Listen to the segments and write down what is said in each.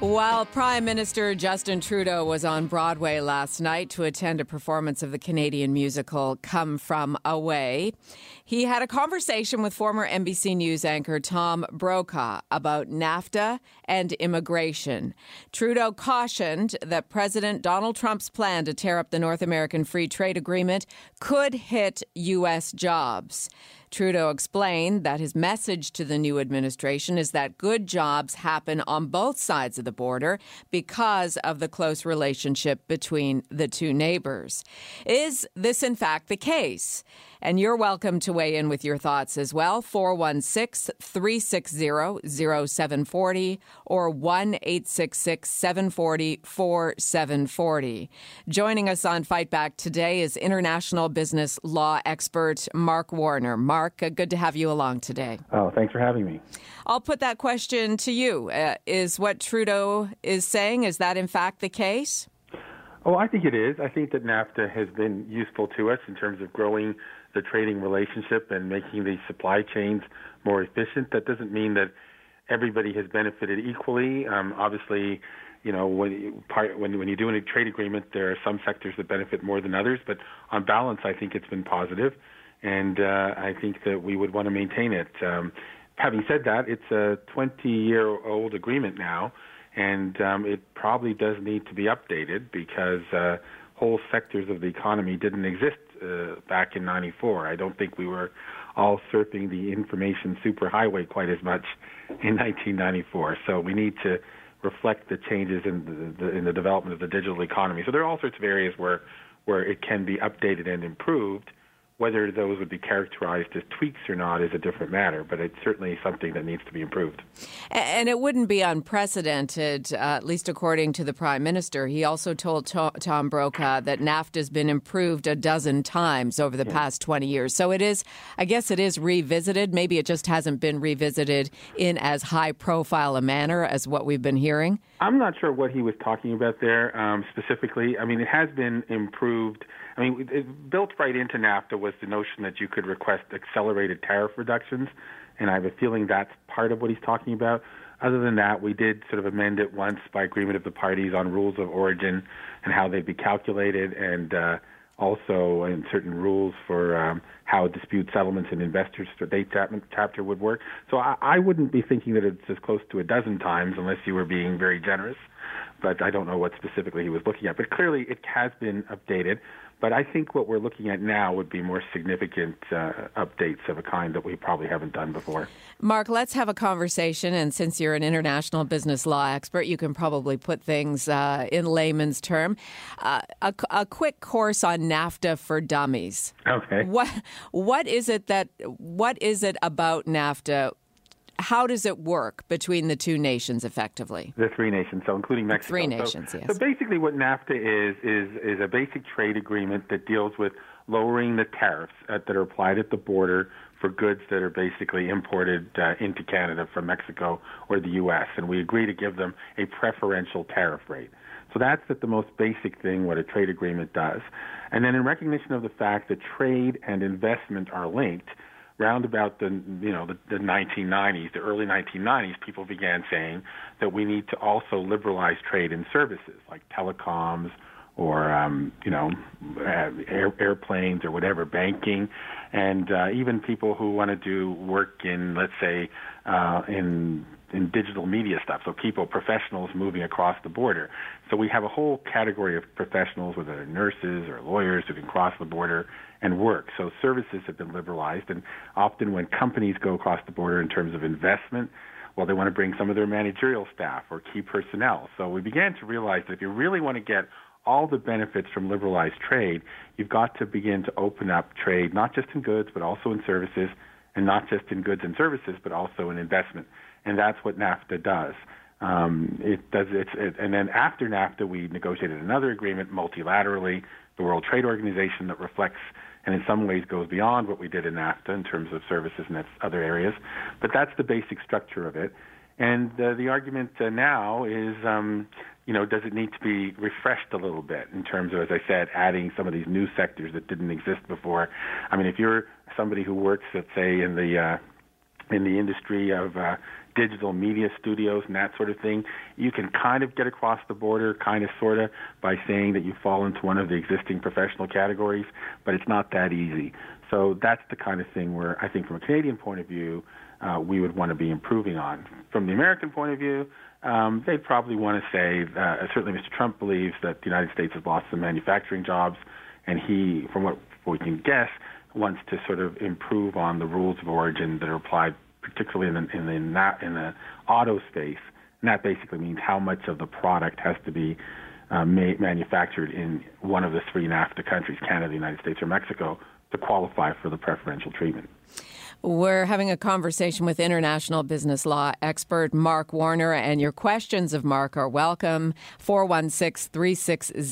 While Prime Minister Justin Trudeau was on Broadway last night to attend a performance of the Canadian musical Come From Away, he had a conversation with former NBC News anchor Tom Brokaw about NAFTA and immigration. Trudeau cautioned that President Donald Trump's plan to tear up the North American Free Trade Agreement could hit U.S. jobs. Trudeau explained that his message to the new administration is that good jobs happen on both sides of the border because of the close relationship between the two neighbors. Is this, in fact, the case? And you're welcome to weigh in with your thoughts as well. 416 360 0740 or 1 866 740 4740. Joining us on Fight Back today is international business law expert Mark Warner. Mark, uh, good to have you along today. Oh, thanks for having me. I'll put that question to you. Uh, is what Trudeau is saying, is that in fact the case? Oh, I think it is. I think that NAFTA has been useful to us in terms of growing the trading relationship and making the supply chains more efficient. That doesn't mean that everybody has benefited equally. Um, obviously, you know, when you, part, when when you do a trade agreement, there are some sectors that benefit more than others. But on balance, I think it's been positive, and uh, I think that we would want to maintain it. Um, having said that, it's a 20-year-old agreement now, and um, it probably does need to be updated because uh, whole sectors of the economy didn't exist uh, back in '94. I don't think we were all surfing the information superhighway quite as much in 1994. So we need to reflect the changes in the, the, in the development of the digital economy. So there are all sorts of areas where where it can be updated and improved. Whether those would be characterized as tweaks or not is a different matter, but it's certainly something that needs to be improved. And it wouldn't be unprecedented, uh, at least according to the Prime Minister. He also told to- Tom Brokaw that NAFTA has been improved a dozen times over the yeah. past 20 years. So it is, I guess it is revisited. Maybe it just hasn't been revisited in as high profile a manner as what we've been hearing. I'm not sure what he was talking about there um, specifically. I mean, it has been improved I mean, it, built right into NAFTA was the notion that you could request accelerated tariff reductions, and I have a feeling that's part of what he's talking about. Other than that, we did sort of amend it once by agreement of the parties on rules of origin and how they'd be calculated, and uh, also in certain rules for um, how dispute settlements and investors chapter would work. So I, I wouldn't be thinking that it's as close to a dozen times unless you were being very generous. But I don't know what specifically he was looking at. But clearly, it has been updated. But I think what we're looking at now would be more significant uh, updates of a kind that we probably haven't done before. Mark, let's have a conversation. And since you're an international business law expert, you can probably put things uh, in layman's term. Uh, a, a, quick course on NAFTA for dummies. Okay. What what is it that what is it about NAFTA how does it work between the two nations effectively? The three nations, so including Mexico. three nations, so, yes. So basically, what NAFTA is is is a basic trade agreement that deals with lowering the tariffs at, that are applied at the border for goods that are basically imported uh, into Canada from Mexico or the U.S. And we agree to give them a preferential tariff rate. So that's the, the most basic thing what a trade agreement does. And then in recognition of the fact that trade and investment are linked, round about the you know the, the 1990s, the early 1990s, people began saying that we need to also liberalize trade in services like telecoms or um, you know uh, air, airplanes or whatever, banking, and uh, even people who want to do work in let's say uh, in in digital media stuff. So people, professionals moving across the border. So we have a whole category of professionals, whether they're nurses or lawyers, who can cross the border and work. So services have been liberalized, and often when companies go across the border in terms of investment, well, they want to bring some of their managerial staff or key personnel. So we began to realize that if you really want to get all the benefits from liberalized trade, you've got to begin to open up trade, not just in goods, but also in services, and not just in goods and services, but also in investment. And that's what NAFTA does. Um, it does it's it, and then after NAFTA, we negotiated another agreement multilaterally, the World Trade Organization, that reflects and in some ways goes beyond what we did in NAFTA in terms of services and other areas. But that's the basic structure of it. And uh, the argument uh, now is, um, you know, does it need to be refreshed a little bit in terms of, as I said, adding some of these new sectors that didn't exist before? I mean, if you're somebody who works, let's say, in the uh, in the industry of uh, digital media studios and that sort of thing, you can kind of get across the border, kind of, sort of, by saying that you fall into one of the existing professional categories, but it's not that easy. So that's the kind of thing where I think, from a Canadian point of view, uh, we would want to be improving on. From the American point of view, um, they'd probably want to say, uh, certainly Mr. Trump believes that the United States has lost some manufacturing jobs, and he, from what we can guess, wants to sort of improve on the rules of origin that are applied, particularly in the, in the, in the auto space. And that basically means how much of the product has to be uh, manufactured in one of the three NAFTA countries, Canada, the United States, or Mexico, to qualify for the preferential treatment. We're having a conversation with international business law expert Mark Warner, and your questions of Mark are welcome. 416 360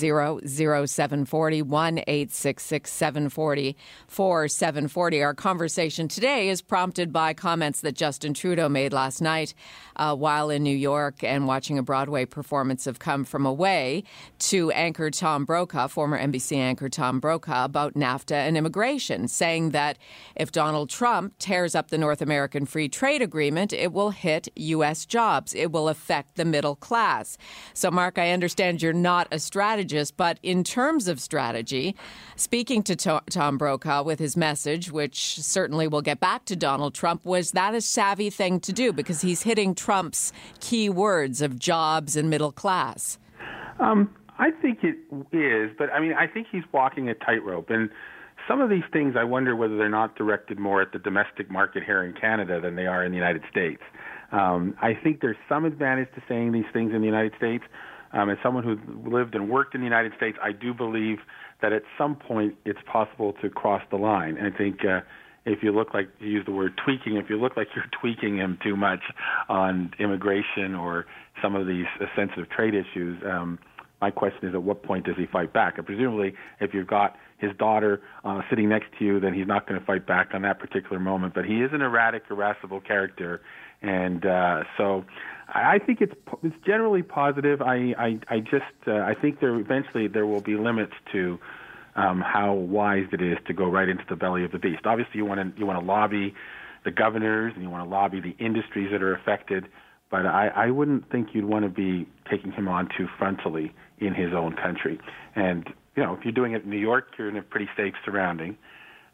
0740 1 866 740 4740. Our conversation today is prompted by comments that Justin Trudeau made last night uh, while in New York and watching a Broadway performance of Come From Away to anchor Tom Brokaw, former NBC anchor Tom Brokaw, about NAFTA and immigration, saying that if Donald Trump tears up the North American Free Trade Agreement, it will hit U.S. jobs. It will affect the middle class. So, Mark, I understand you're not a strategist, but in terms of strategy, speaking to Tom Brokaw with his message, which certainly will get back to Donald Trump, was that a savvy thing to do? Because he's hitting Trump's key words of jobs and middle class. Um, I think it is, but I mean, I think he's walking a tightrope. And some of these things, I wonder whether they're not directed more at the domestic market here in Canada than they are in the United States. Um, I think there's some advantage to saying these things in the United States. Um, as someone who lived and worked in the United States, I do believe that at some point it's possible to cross the line. I think uh, if you look like you use the word tweaking, if you look like you're tweaking him too much on immigration or some of these sensitive trade issues, um, my question is at what point does he fight back? And presumably, if you've got his daughter uh, sitting next to you, then he's not going to fight back on that particular moment. But he is an erratic, irascible character, and uh, so I think it's it's generally positive. I I, I just uh, I think there eventually there will be limits to um, how wise it is to go right into the belly of the beast. Obviously, you want to you want to lobby the governors and you want to lobby the industries that are affected. But I, I wouldn't think you'd want to be taking him on too frontally in his own country. And you know, if you're doing it in New York, you're in a pretty safe surrounding.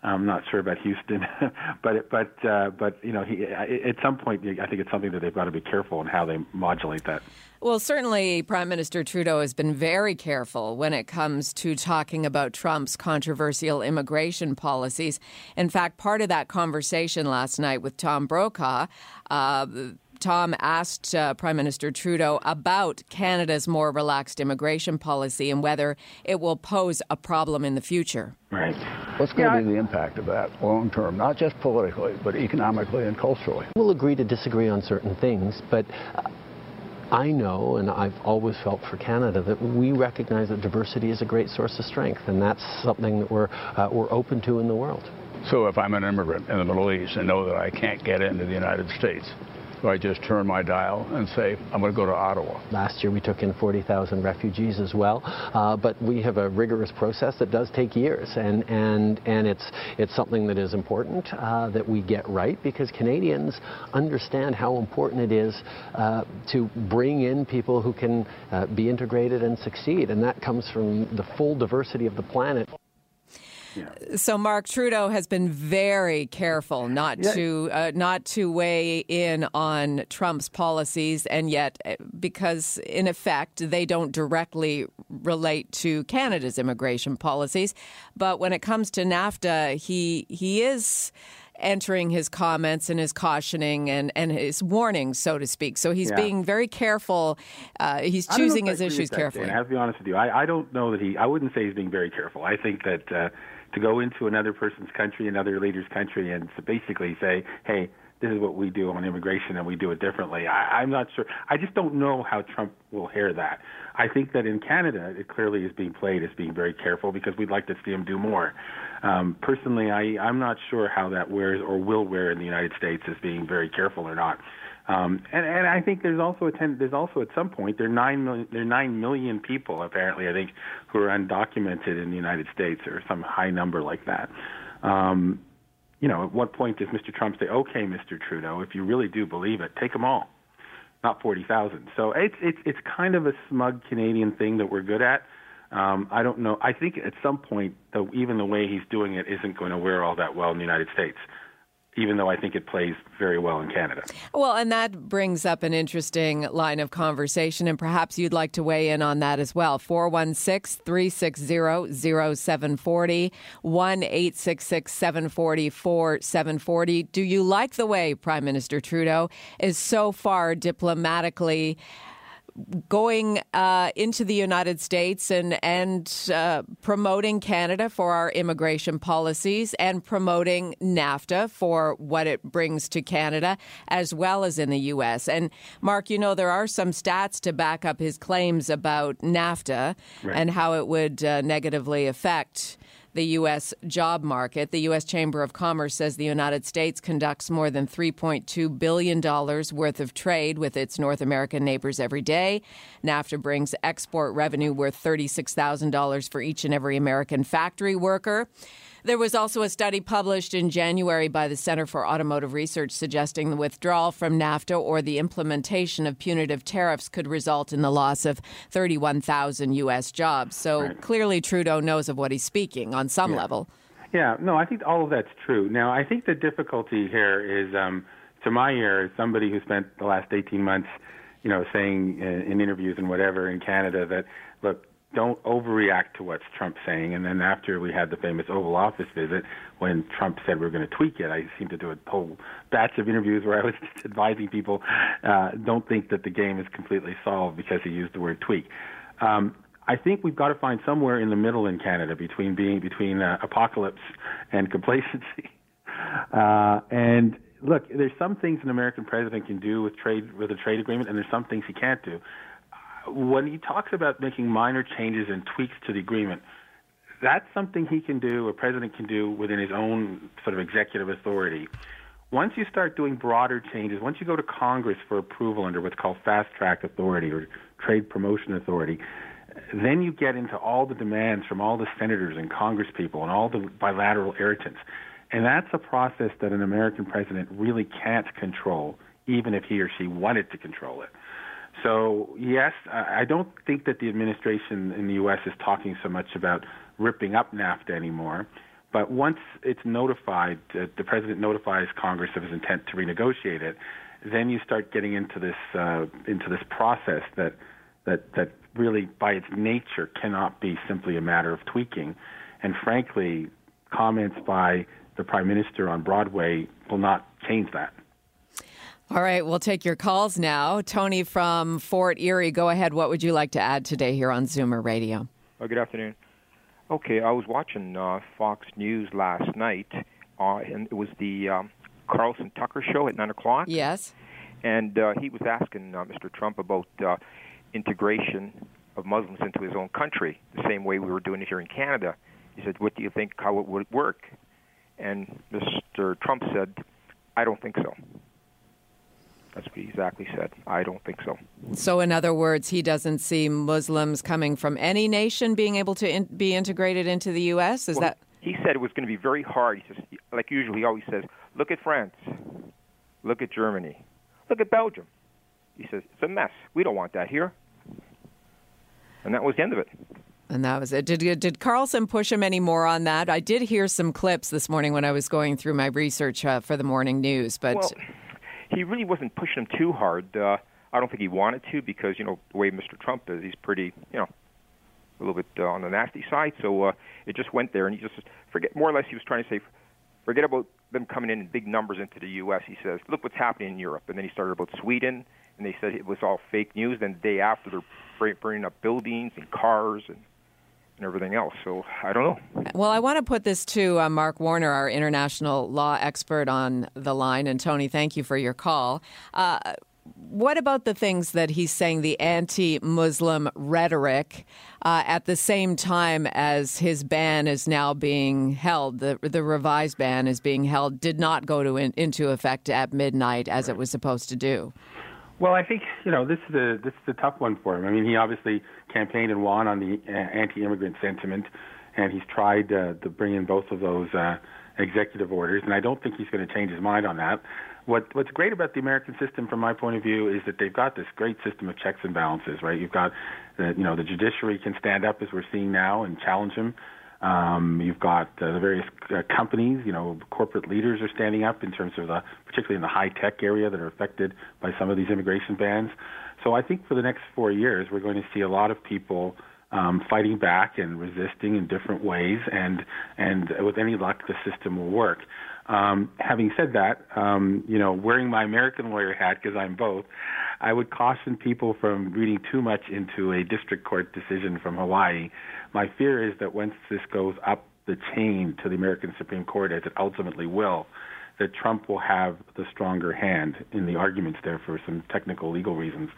I'm not sure about Houston, but but uh, but you know, he, at some point, I think it's something that they've got to be careful in how they modulate that. Well, certainly, Prime Minister Trudeau has been very careful when it comes to talking about Trump's controversial immigration policies. In fact, part of that conversation last night with Tom Brokaw. Uh, Tom asked uh, Prime Minister Trudeau about Canada's more relaxed immigration policy and whether it will pose a problem in the future. Right. What's going yeah, to be the impact of that long term, not just politically, but economically and culturally? We'll agree to disagree on certain things, but. Uh, I know, and I've always felt for Canada, that we recognize that diversity is a great source of strength, and that's something that we're, uh, we're open to in the world. So if I'm an immigrant in the Middle East and know that I can't get into the United States, so I just turn my dial and say, I'm going to go to Ottawa. Last year we took in 40,000 refugees as well, uh, but we have a rigorous process that does take years, and, and, and it's, it's something that is important uh, that we get right because Canadians understand how important it is uh, to bring in people who can uh, be integrated and succeed, and that comes from the full diversity of the planet. So Mark Trudeau has been very careful not yeah. to uh, not to weigh in on Trump's policies, and yet uh, because in effect they don't directly relate to Canada's immigration policies, but when it comes to NAFTA, he he is entering his comments and his cautioning and, and his warnings, so to speak. So he's Yeah. being very careful. Uh, he's I don't know choosing his issues carefully. I have to be honest with you. I, I don't know that he. I wouldn't say he's being very careful. I think that uh, to go into another person's country, another leader's country, and basically say, "Hey, this is what we do on immigration, and we do it differently." I, I'm not sure. I just don't know how Trump will hear that. I think that in Canada, it clearly is being played as being very careful because we'd like to see him do more. Um, personally, I, I'm not sure how that wears or will wear in the United States as being very careful or not. Um, and, and I think there's also a ten, there's also at some point there are nine million there are nine million people apparently I think who are undocumented in the United States or some high number like that. Um, you know, at what point does Mr. Trump say, "Okay, Mr. Trudeau, if you really do believe it, take them all, not forty thousand? So it's it's it's kind of a smug Canadian thing that we're good at. Um, I don't know. I think at some point, though, even the way he's doing it isn't going to wear all that well in the United States. Even though I think it plays very well in Canada. Well, and that brings up an interesting line of conversation, and perhaps you'd like to weigh in on that as well. 416 360 0740, 1 866 740 4740. Do you like the way Prime Minister Trudeau is so far diplomatically? Going uh, into the United States and and uh, promoting Canada for our immigration policies and promoting NAFTA for what it brings to Canada as well as in the U.S. And Mark, you know there are some stats to back up his claims about NAFTA and how it would uh, negatively affect the U.S. job market. The U.S. Chamber of Commerce says the United States conducts more than $3.2 billion worth of trade with its North American neighbors every day. NAFTA brings export revenue worth $36,000 for each and every American factory worker. There was also a study published in January by the Center for Automotive Research suggesting the withdrawal from NAFTA or the implementation of punitive tariffs could result in the loss of 31,000 U.S. jobs. So clearly Trudeau knows of what he's speaking on some level. Yeah, no, I think all of that's true. Now, I think the difficulty here is, um, to my ear, as somebody who spent the last 18 months, you know, saying in, in interviews and whatever in Canada that, look, don't overreact to what's Trump saying. And then after we had the famous Oval Office visit, when Trump said we are going to tweak it, I seemed to do a whole batch of interviews where I was advising people, uh, don't think that the game is completely solved because he used the word tweak. Um, I think we've got to find somewhere in the middle in Canada between being between uh, apocalypse and complacency. Uh, and look, there's some things an American president can do with trade with a trade agreement, and there's some things he can't do. When he talks about making minor changes and tweaks to the agreement, that's something he can do, a president can do within his own sort of executive authority. Once you start doing broader changes, once you go to Congress for approval under what's called fast track authority or trade promotion authority, then you get into all the demands from all the senators and congresspeople and all the bilateral irritants. And that's a process that an American president really can't control, even if he or she wanted to control it. So, yes, I don't think that the administration in the U.S. is talking so much about ripping up NAFTA anymore. But once it's notified, uh, the president notifies Congress of his intent to renegotiate it, then you start getting into this uh, into this process that that that really, by its nature, cannot be simply a matter of tweaking. And frankly, comments by the prime minister on Broadway will not change that. All right, we'll take your calls now. Tony from Fort Erie, go ahead. What would you like to add today here on Zoomer Radio? Oh, good afternoon. Okay, I was watching uh, Fox News last night, uh, and it was the um, Carlson Tucker show at nine o'clock. Yes. And uh, he was asking uh, Mr. Trump about uh, integration of Muslims into his own country, the same way we were doing it here in Canada. He said, "What do you think? How it would work?" And Mr. Trump said, "I don't think so." That's what he exactly said. I don't think so. So, in other words, he doesn't see Muslims coming from any nation being able to in- be integrated into the U.S. Is Well, that He said it was going to be very hard. He says, like usual, he always says, look at France, look at Germany, look at Belgium. He says, it's a mess. We don't want that here. And that was the end of it. And that was it. Did did Carlson push him any more on that? I did hear some clips this morning when I was going through my research uh, for the morning news, but Well, he really wasn't pushing him too hard. Uh, I don't think he wanted to because, you know, the way Mr. Trump is, he's pretty, you know, a little bit uh, on the nasty side. So uh, it just went there, and he just forget more or less he was trying to say, forget about them coming in in big numbers into the U.S. He says, look what's happening in Europe. And then he started about Sweden, and they said it was all fake news. Then the day after, they're burning up buildings and cars and and everything else. So I don't know. Well, I want to put this to uh, Mark Warner, our international law expert on the line. And Tony, thank you for your call. Uh, what about the things that he's saying, the anti Muslim rhetoric, uh, at the same time as his ban is now being held? The, the revised ban is being held, did not go to in, into effect at midnight as right. it was supposed to do. Well, I think you know this is a this is a tough one for him. I mean, he obviously campaigned and won on the uh, anti-immigrant sentiment, and he's tried uh, to bring in both of those uh, executive orders, and I don't think he's going to change his mind on that what what's great about the American system, from my point of view, is that they've got this great system of checks and balances. Right, you've got the you know the judiciary can stand up as we're seeing now and challenge him. Um, you've got uh, the various uh, companies, you know, corporate leaders are standing up in terms of the, particularly in the high tech area that are affected by some of these immigration bans. So I think for the next four years, we're going to see a lot of people um, fighting back and resisting in different ways, and and with any luck, the system will work. Um, having said that, um, you know, wearing my American lawyer hat because I'm both, I would caution people from reading too much into a district court decision from Hawaii. My fear is that once this goes up the chain to the American Supreme Court, as it ultimately will, that Trump will have the stronger hand in the arguments there for some technical legal reasons,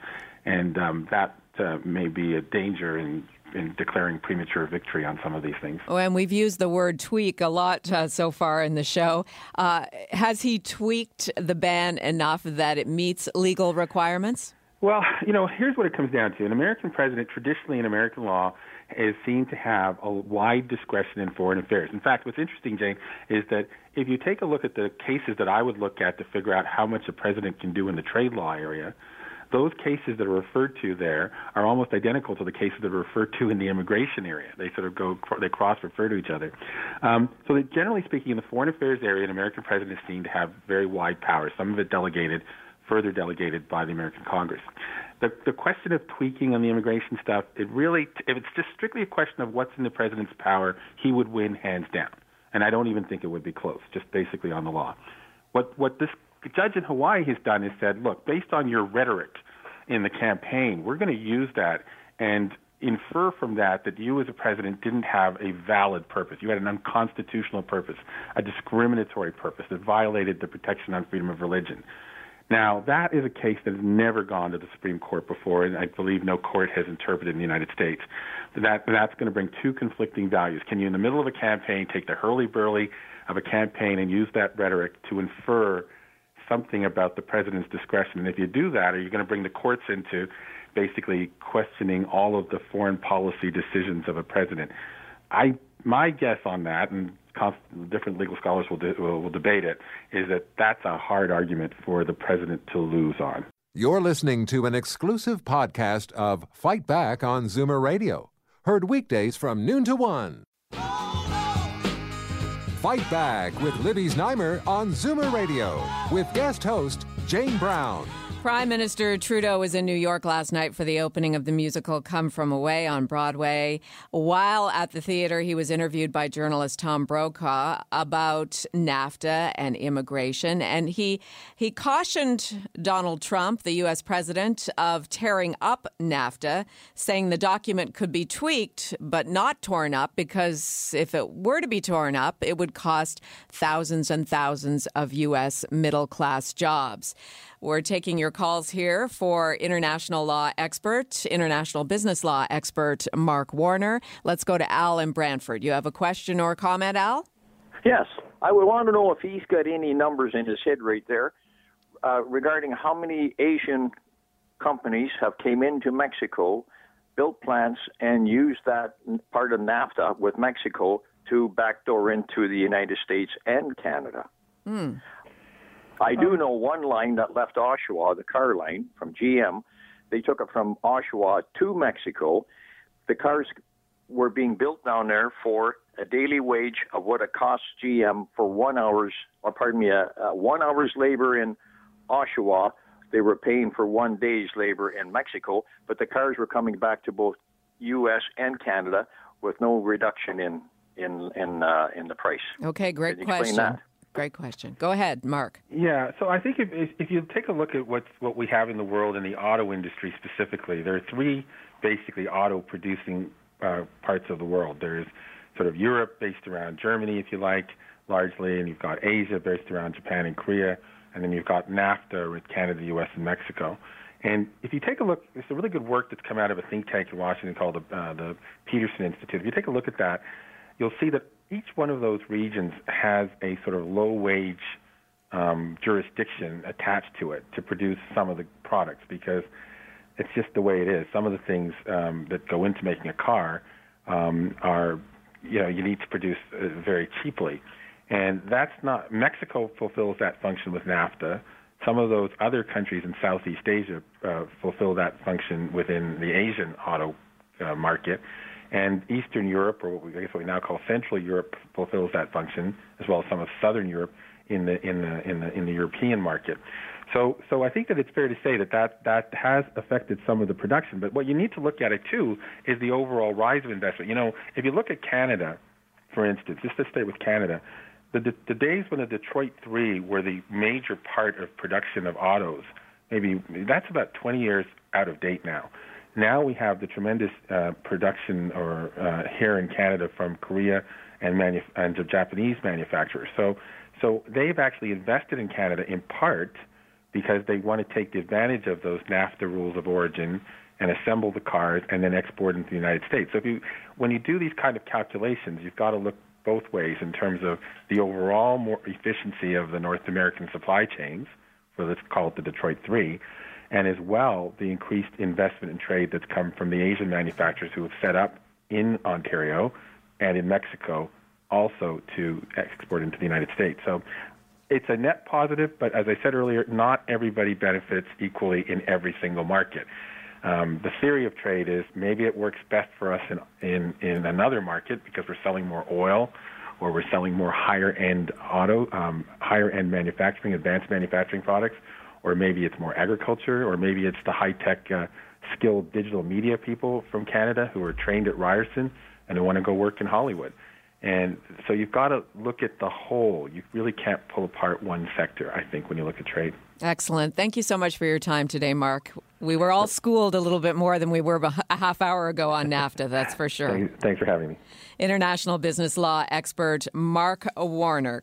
and um, that uh, may be a danger in in declaring premature victory on some of these things. Oh, and we've used the word tweak a lot uh, so far in the show. Uh, has he tweaked the ban enough that it meets legal requirements? Well, you know, here's what it comes down to. An American president, traditionally in American law, is seen to have a wide discretion in foreign affairs. In fact, what's interesting, Jane, is that if you take a look at the cases that I would look at to figure out how much a president can do in the trade law area, those cases that are referred to there are almost identical to the cases that are referred to in the immigration area. They sort of go, they cross refer to each other. Um, so that generally speaking, in the foreign affairs area, an American president is seen to have very wide powers, some of it delegated, further delegated by the American Congress. The, the question of tweaking on the immigration stuff, it really, if it's just strictly a question of what's in the president's power, he would win hands down. And I don't even think it would be close, just basically on the law. What, what this judge in Hawaii has done is said, look, based on your rhetoric in the campaign, we're going to use that and infer from that that you as a president didn't have a valid purpose. You had an unconstitutional purpose, a discriminatory purpose that violated the protection on freedom of religion. Now, that is a case that has never gone to the Supreme Court before, and I believe no court has interpreted in the United States. That that's going to bring two conflicting values. Can you, in the middle of a campaign, take the hurly burly of a campaign and use that rhetoric to infer something about the president's discretion. And if you do that, are you going to bring the courts into basically questioning all of the foreign policy decisions of a president? I my guess on that, and different legal scholars will, de- will, debate it, is that that's a hard argument for the president to lose on. You're listening to an exclusive podcast of Fight Back on Zoomer Radio, heard weekdays from noon to one. Fight Back with Libby Znaimer on Zoomer Radio with guest host Jane Brown. Prime Minister Trudeau was in New York last night for the opening of the musical Come From Away on Broadway. While at the theater, he was interviewed by journalist Tom Brokaw about NAFTA and immigration, and he he cautioned Donald Trump, the U.S. president, of tearing up NAFTA, saying the document could be tweaked but not torn up because if it were to be torn up, it would cost thousands and thousands of U.S. middle class jobs. We're taking your calls here for international law expert, international business law expert Mark Warner. Let's go to Al in Brantford. You have a question or comment, Al? Yes. I would want to know if he's got any numbers in his head right there uh, regarding how many Asian companies have came into Mexico, built plants, and used that part of NAFTA with Mexico to backdoor into the United States and Canada. Hmm. I do know one line that left Oshawa, the car line from GM. They took it from Oshawa to Mexico. The cars were being built down there for a daily wage of what it costs GM for one hour's, or pardon me, uh, uh, one hour's labor in Oshawa. They were paying for one day's labor in Mexico, but the cars were coming back to both U.S. and Canada with no reduction in in in uh, in the price. Okay, great question. Great question. Go ahead, Mark. Yeah, so I think if, if you take a look at what what we have in the world in the auto industry specifically, there are three basically auto producing uh, parts of the world. There's sort of Europe, based around Germany, if you like, largely, and you've got Asia, based around Japan and Korea, and then you've got NAFTA with Canada, U.S., and Mexico. And if you take a look, there's a really good work that's come out of a think tank in Washington called the, uh, the Peterson Institute. If you take a look at that, you'll see that each one of those regions has a sort of low wage um, jurisdiction attached to it to produce some of the products because it's just the way it is. Some of the things um, that go into making a car um, are, you know, you need to produce uh, very cheaply. And that's not, Mexico fulfills that function with NAFTA. Some of those other countries in Southeast Asia uh, fulfill that function within the Asian auto uh, market. And Eastern Europe, or what we, I guess what we now call Central Europe, fulfills that function, as well as some of Southern Europe in the in the in the in the European market. So, so I think that it's fair to say that, that that has affected some of the production. But what you need to look at it too is the overall rise of investment. You know, if you look at Canada, for instance, just to stay with Canada, the, the, the days when the Detroit Three were the major part of production of autos, maybe that's about 20 years out of date now. Now we have the tremendous uh, production or uh, here in Canada from Korea and, and Japanese manufacturers. So, so they've actually invested in Canada in part because they want to take the advantage of those NAFTA rules of origin and assemble the cars and then export into the United States. So if you, when you do these kind of calculations, you've got to look both ways in terms of the overall more efficiency of the North American supply chains, so let's call it the Detroit Three, and as well the increased investment in trade that's come from the Asian manufacturers who have set up in Ontario and in Mexico also to export into the United States. So it's a net positive, but as I said earlier, not everybody benefits equally in every single market. Um, the theory of trade is maybe it works best for us in, in, in another market because we're selling more oil or we're selling more higher end auto, um, higher end manufacturing, advanced manufacturing products, or maybe it's more agriculture, or maybe it's the high tech, uh, skilled digital media people from Canada who are trained at Ryerson and who want to go work in Hollywood. And so you've got to look at the whole. You really can't pull apart one sector, I think, when you look at trade. Excellent. Thank you so much for your time today, Mark. We were all schooled a little bit more than we were a half hour ago on NAFTA, that's for sure. Thanks for having me. International business law expert Mark Warner.